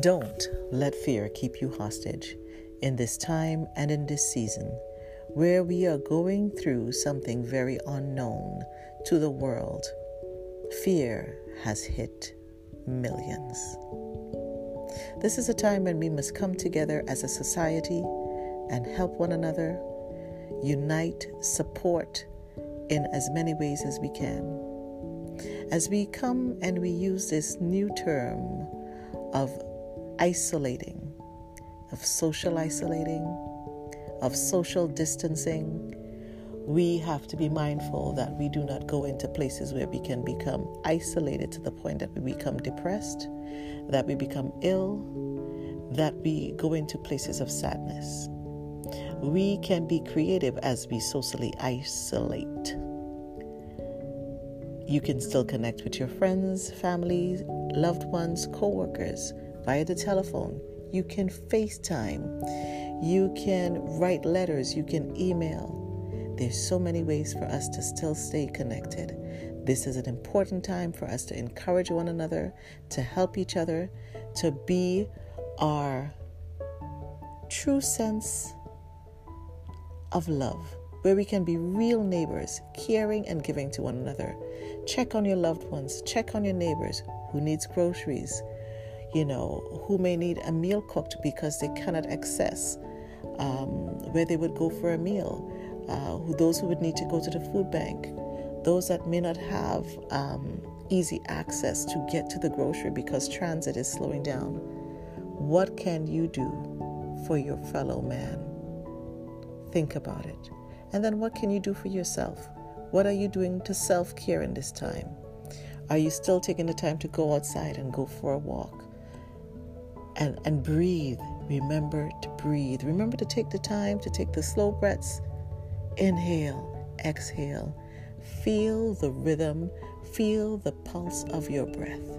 Don't let fear keep you hostage in this time and in this season where we are going through something very unknown to the world. Fear has hit millions. This is a time when we must come together as a society and help one another, unite, support in as many ways as we can. As we come and we use this new term of isolating, of social isolating, of social distancing, we have to be mindful that we do not go into places where we can become isolated to the point that we become depressed, that we become ill, that we go into places of sadness. We can be creative as we socially isolate. You can still connect with your friends, families, loved ones, co workers via the telephone. You can FaceTime. You can write letters. You can email. There's so many ways for us to still stay connected. This is an important time for us to encourage one another, to help each other, to be our true sense of love, where we can be real neighbors, caring and giving to one another. Check on your loved ones, check on your neighbors who needs groceries, you know, who may need a meal cooked because they cannot access um, where they would go for a meal uh, who, those who would need to go to the food bank, those that may not have um, easy access to get to the grocery because transit is slowing down. What can you do for your fellow man? Think about it. And then what can you do for yourself? What are you doing to self care in this time? Are you still taking the time to go outside and go for a walk? And, and breathe. Remember to breathe. Remember to take the time to take the slow breaths Inhale, exhale. Feel the rhythm, feel the pulse of your breath.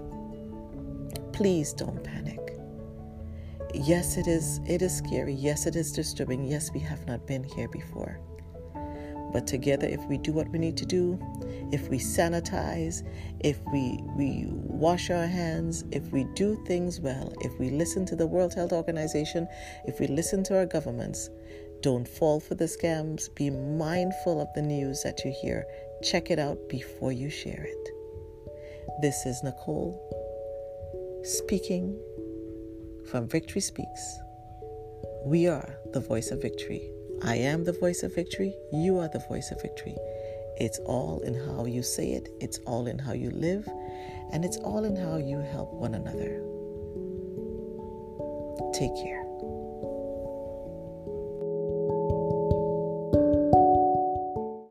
Please don't panic. Yes, it is it is scary. Yes, it is disturbing. Yes, we have not been here before. But together if we do what we need to do, if we sanitize, if we we wash our hands, if we do things well, if we listen to the World Health Organization, if we listen to our governments, don't fall for the scams. Be mindful of the news that you hear. Check it out before you share it. This is Nicole speaking from Victory Speaks. We are the voice of victory. I am the voice of victory. You are the voice of victory. It's all in how you say it, it's all in how you live, and it's all in how you help one another. Take care.